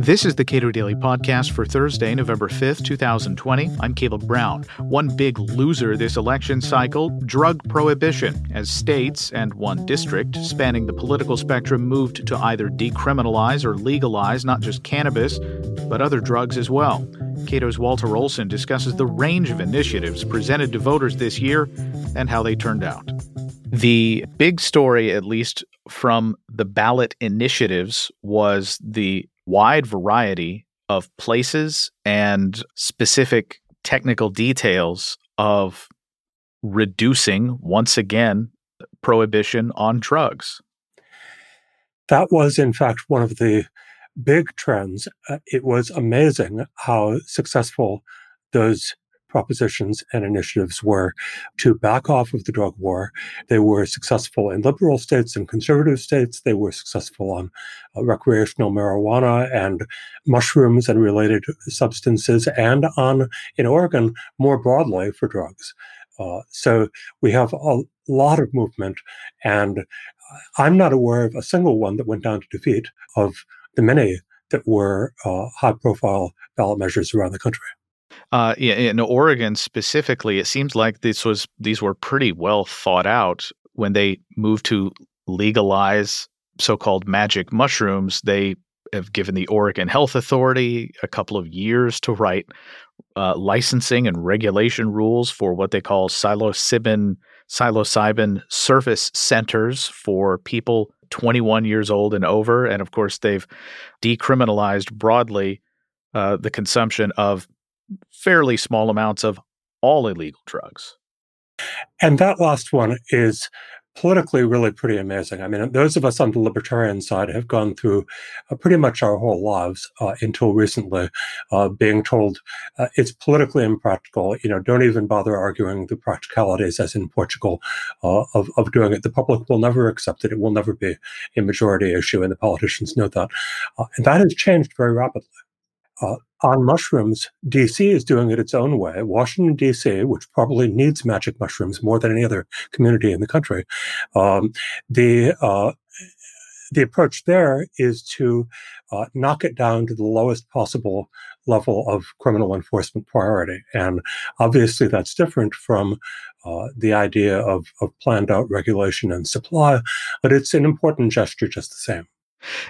This is the Cato Daily Podcast for Thursday, November 5th, 2020. I'm Caleb Brown. One big loser this election cycle drug prohibition, as states and one district spanning the political spectrum moved to either decriminalize or legalize not just cannabis, but other drugs as well. Cato's Walter Olson discusses the range of initiatives presented to voters this year and how they turned out. The big story, at least from the ballot initiatives, was the wide variety of places and specific technical details of reducing, once again, prohibition on drugs. That was, in fact, one of the big trends. Uh, it was amazing how successful those propositions and initiatives were to back off of the drug war. They were successful in liberal states and conservative states. They were successful on uh, recreational marijuana and mushrooms and related substances, and on, in Oregon, more broadly for drugs. Uh, so we have a lot of movement, and I'm not aware of a single one that went down to defeat of the many that were uh, high profile ballot measures around the country. Uh, in Oregon specifically, it seems like this was these were pretty well thought out when they moved to legalize so-called magic mushrooms. They have given the Oregon Health Authority a couple of years to write uh, licensing and regulation rules for what they call psilocybin psilocybin service centers for people 21 years old and over. And of course, they've decriminalized broadly uh, the consumption of fairly small amounts of all illegal drugs. And that last one is politically really pretty amazing. I mean, those of us on the libertarian side have gone through uh, pretty much our whole lives uh, until recently uh, being told uh, it's politically impractical. You know, don't even bother arguing the practicalities, as in Portugal, uh, of, of doing it. The public will never accept it. It will never be a majority issue, and the politicians know that. Uh, and that has changed very rapidly. On mushrooms, DC is doing it its own way. Washington, DC, which probably needs magic mushrooms more than any other community in the country, um, the uh, the approach there is to uh, knock it down to the lowest possible level of criminal enforcement priority. And obviously, that's different from uh, the idea of, of planned out regulation and supply, but it's an important gesture just the same.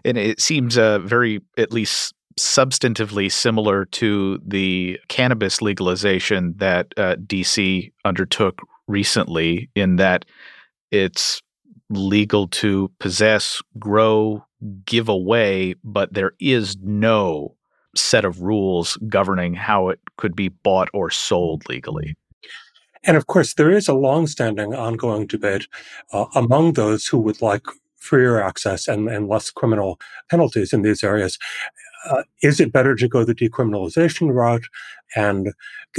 And it seems uh, very, at least substantively similar to the cannabis legalization that uh, DC undertook recently, in that it's legal to possess, grow, give away, but there is no set of rules governing how it could be bought or sold legally. And of course, there is a long-standing ongoing debate uh, among those who would like freer access and, and less criminal penalties in these areas uh, is it better to go the decriminalization route and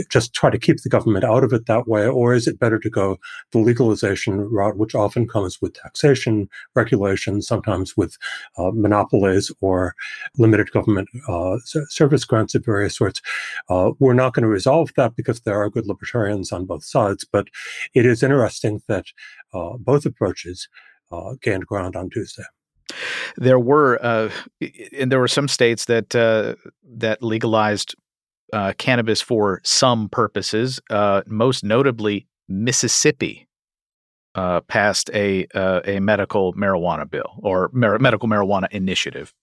just try to keep the government out of it that way, or is it better to go the legalization route, which often comes with taxation, regulation, sometimes with uh, monopolies or limited government uh, service grants of various sorts? Uh, we're not going to resolve that because there are good libertarians on both sides, but it is interesting that uh, both approaches uh, gained ground on Tuesday. There were, uh, and there were some states that uh, that legalized uh, cannabis for some purposes. Uh, most notably, Mississippi uh, passed a uh, a medical marijuana bill or medical marijuana initiative.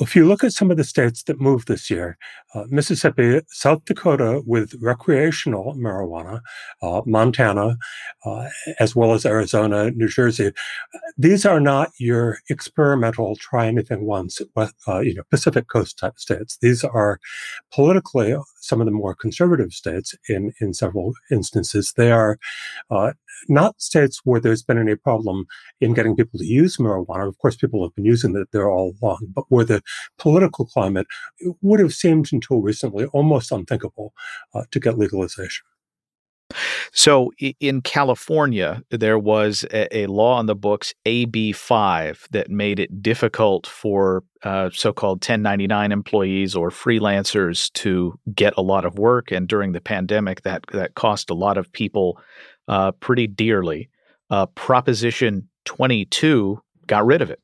If you look at some of the states that moved this year, uh, Mississippi, South Dakota with recreational marijuana, uh, Montana, uh, as well as Arizona, New Jersey, these are not your experimental try anything once, uh, you know, Pacific Coast type states. These are politically some of the more conservative states in, in several instances. They are uh, not states where there's been any problem in getting people to use marijuana. Of course, people have been using it there all along, but where the political climate would have seemed until recently almost unthinkable uh, to get legalization. So in California, there was a, law on the books, AB5, that made it difficult for uh, so called 1099 employees or freelancers to get a lot of work. And during the pandemic, that, that cost a lot of people uh, pretty dearly. Uh, Proposition 22 got rid of it.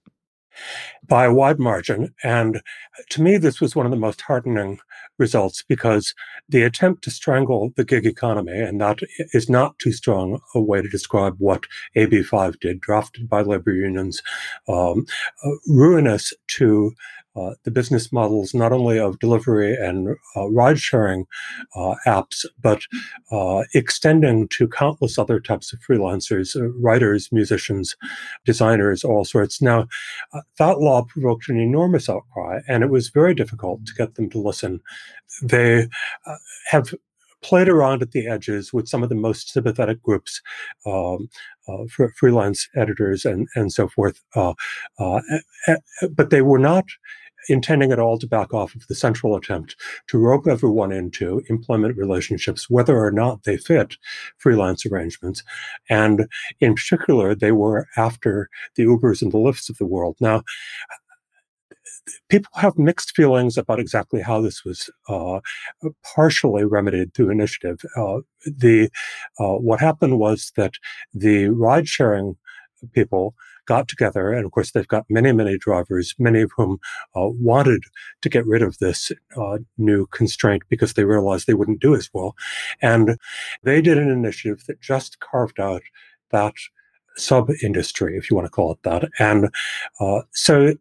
By a wide margin. And to me, this was one of the most heartening results because the attempt to strangle the gig economy, and that is not too strong a way to describe what AB5 did, drafted by labor unions, um, uh, ruinous to uh, the business models not only of delivery and uh, ride sharing uh, apps, but uh, extending to countless other types of freelancers, uh, writers, musicians, designers, all sorts. Now, that law provoked an enormous outcry, and it was very difficult to get them to listen. They have played around at the edges with some of the most sympathetic groups, um, uh, freelance editors and and so forth. Uh, uh, but they were not intending at all to back off of the central attempt to rope everyone into employment relationships, whether or not they fit freelance arrangements. And in particular, they were after the Ubers and the Lyfts of the world. Now, people have mixed feelings about exactly how this was uh, partially remedied through initiative. Uh, the uh, what happened was that the ride sharing people got together, and of course, they've got many, many drivers, many of whom uh, wanted to get rid of this uh, new constraint because they realized they wouldn't do as well. And they did an initiative that just carved out that sub industry, if you want to call it that. And uh, so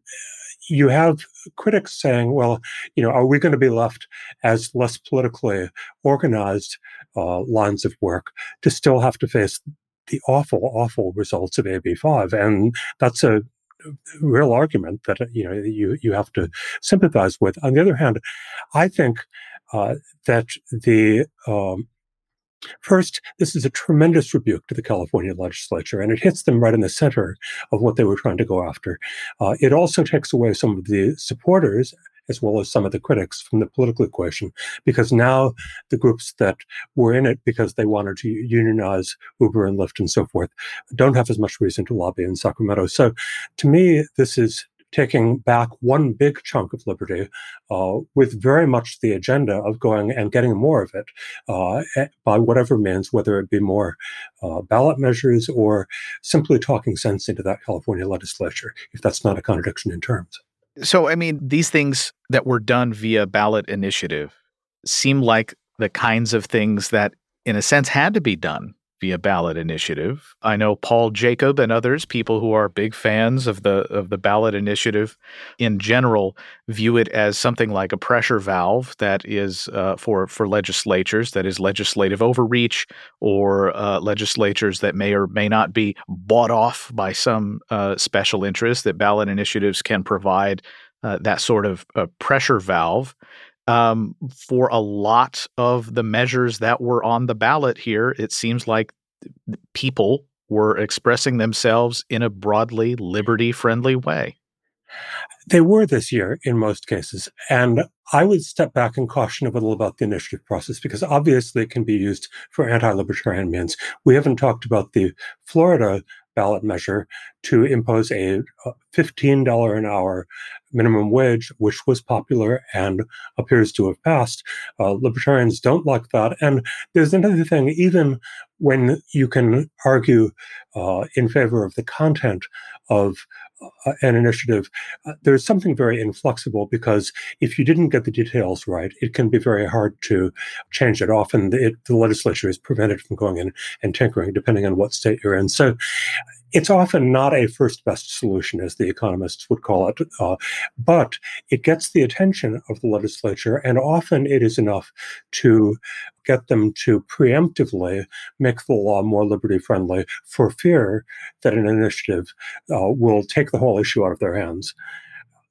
you have critics saying, well, you know, are we going to be left as less politically organized uh, lines of work to still have to face the awful, awful results of AB5. And that's a real argument that you know you you have to sympathize with. On the other hand, I think uh, that the um, First, this is a tremendous rebuke to the California legislature, and it hits them right in the center of what they were trying to go after. Uh, it also takes away some of the supporters as well as some of the critics from the political equation, because now the groups that were in it because they wanted to unionize Uber and Lyft and so forth don't have as much reason to lobby in Sacramento. So to me, this is taking back one big chunk of liberty uh, with very much the agenda of going and getting more of it uh, by whatever means, whether it be more uh, ballot measures or simply talking sense into that California legislature, if that's not a contradiction in terms. So, I mean, these things that were done via ballot initiative seem like the kinds of things that, in a sense, had to be done via ballot initiative. I know Paul Jacob and others, people who are big fans of the of the ballot initiative in general, view it as something like a pressure valve that is uh, for for legislatures, that is legislative overreach, or uh, legislatures that may or may not be bought off by some uh, special interest. That ballot initiatives can provide uh, that sort of uh, pressure valve um, for a lot of the measures that were on the ballot here, it seems like people were expressing themselves in a broadly liberty friendly way. They were this year in most cases. And I would step back and caution a little about the initiative process because obviously it can be used for anti libertarian means. We haven't talked about the Florida ballot measure to impose a $15 an hour minimum wage, which was popular and appears to have passed. Uh, libertarians don't like that. And there's another thing, even when you can argue uh, in favor of the content of uh, an initiative, uh, there's something very inflexible because if you didn't get the details right, it can be very hard to change it. Often it, the legislature is prevented from going in and tinkering, depending on what state you're in. So it's often not a first best solution, as the economists would call it, uh, but it gets the attention of the legislature, and often it is enough to get them to preemptively make the law more liberty friendly for fear that an initiative uh, will take the whole issue out of their hands.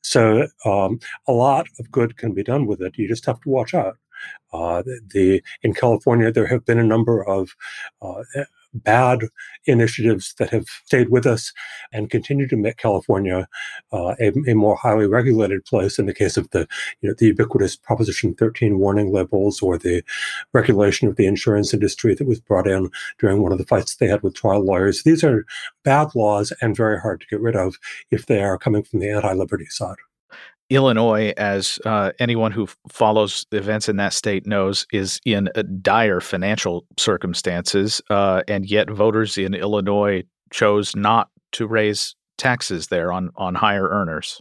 So um, a lot of good can be done with it. You just have to watch out. Uh, the in California, there have been a number of uh, bad initiatives that have stayed with us and continue to make California uh, a, a, more highly regulated place. In the case of the you know the ubiquitous Proposition 13 warning labels or the regulation of the insurance industry that was brought in during one of the fights they had with trial lawyers, these are bad laws and very hard to get rid of if they are coming from the anti-liberty side. Illinois, as uh, anyone who follows events in that state knows, is in dire financial circumstances, uh, and yet voters in Illinois chose not to raise taxes there on, on higher earners?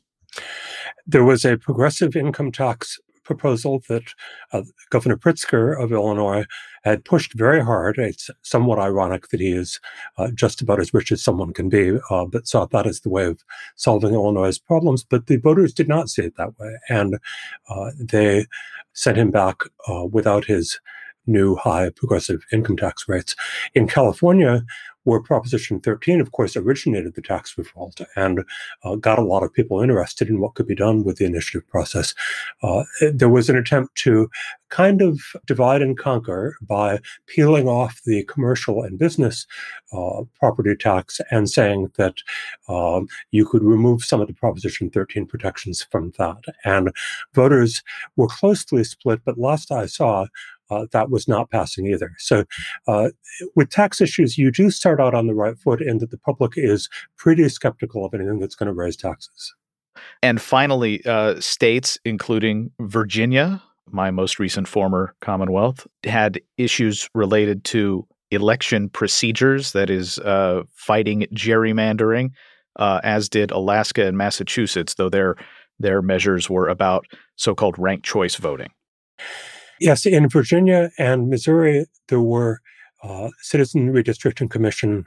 There was a progressive income tax proposal that uh, Governor Pritzker of Illinois had pushed very hard. It's somewhat ironic that he is uh, just about as rich as someone can be, uh, but saw that as the way of solving Illinois' problems. But the voters did not see it that way, and uh, they sent him back uh, without his new high progressive income tax rates. In California, where Proposition 13, of course, originated the tax revolt and uh, got a lot of people interested in what could be done with the initiative process. Uh, there was an attempt to kind of divide and conquer by peeling off the commercial and business uh, property tax and saying that um, you could remove some of the Proposition 13 protections from that. And voters were closely split, but last I saw, uh, that was not passing either. So, uh, with tax issues, you do start out on the right foot in that the public is pretty skeptical of anything that's going to raise taxes. And finally, uh, states, including Virginia, my most recent former Commonwealth, had issues related to election procedures, that is, uh, fighting gerrymandering, uh, as did Alaska and Massachusetts, though their their measures were about so-called ranked choice voting. Yes, in Virginia and Missouri, there were uh, citizen redistricting commission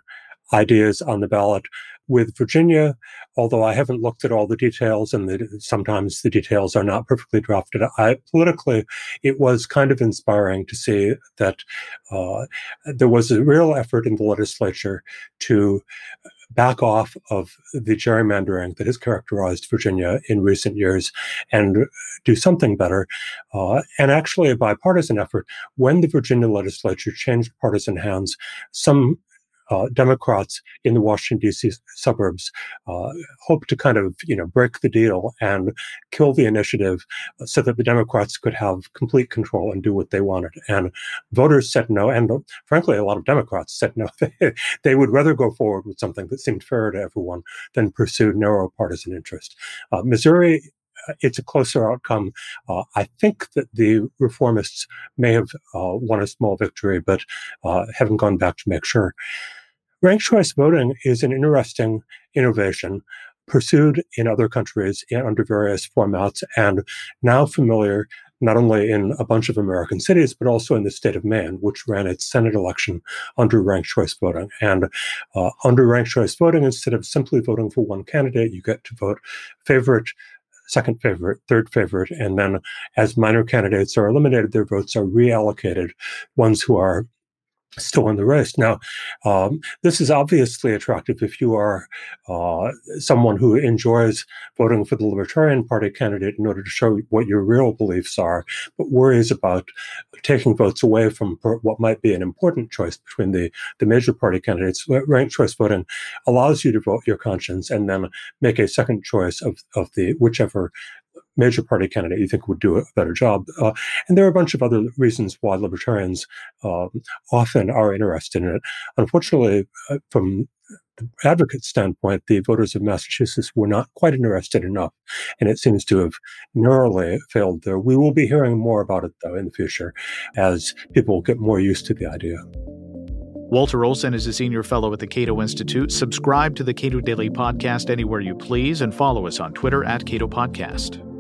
ideas on the ballot. With Virginia, although I haven't looked at all the details, and the, sometimes the details are not perfectly drafted, I politically it was kind of inspiring to see that uh, there was a real effort in the legislature to back off of the gerrymandering that has characterized Virginia in recent years and do something better. Uh, and actually, a bipartisan effort. When the Virginia legislature changed partisan hands, some uh, Democrats in the Washington D.C. suburbs uh, to kind of you know break the deal and kill the initiative so that the Democrats could have complete control and do what they wanted. And voters said no, and frankly, a lot of Democrats said no. they would rather go forward with something that seemed fair to everyone than pursue narrow partisan interest. Uh, Missouri uh, it's a closer outcome. Uh, I think that the reformists may have uh, won a small victory, but uh, haven't gone back to make sure. Ranked choice voting is an interesting innovation pursued in other countries under various formats and now familiar not only in a bunch of American cities, but also in the state of Maine, which ran its Senate election under ranked choice voting. And uh, under ranked choice voting, instead of simply voting for one candidate, you get to vote favorite, second favorite, third favorite, and then as minor candidates are eliminated, their votes are reallocated. Ones who are still in the race. Now, um, this is obviously attractive if you are uh, someone who enjoys voting for the Libertarian Party candidate in order to show what your real beliefs are, but worries about taking votes away from what might be an important choice between the, the major party candidates. Ranked choice voting allows you to vote your conscience and then make a second choice of, of the whichever major party candidate you think would do a better job. Uh, and there are a bunch of other reasons why libertarians um, often are interested in it. Unfortunately, uh, from the advocate standpoint, the voters of Massachusetts were not quite interested enough, and it seems to have narrowly failed there. We will be hearing more about it, though, in the future as people get more used to the idea. Walter Olson is a senior fellow at the Cato Institute. Subscribe to the Cato Daily Podcast anywhere you please and follow us on Twitter at Cato Podcast.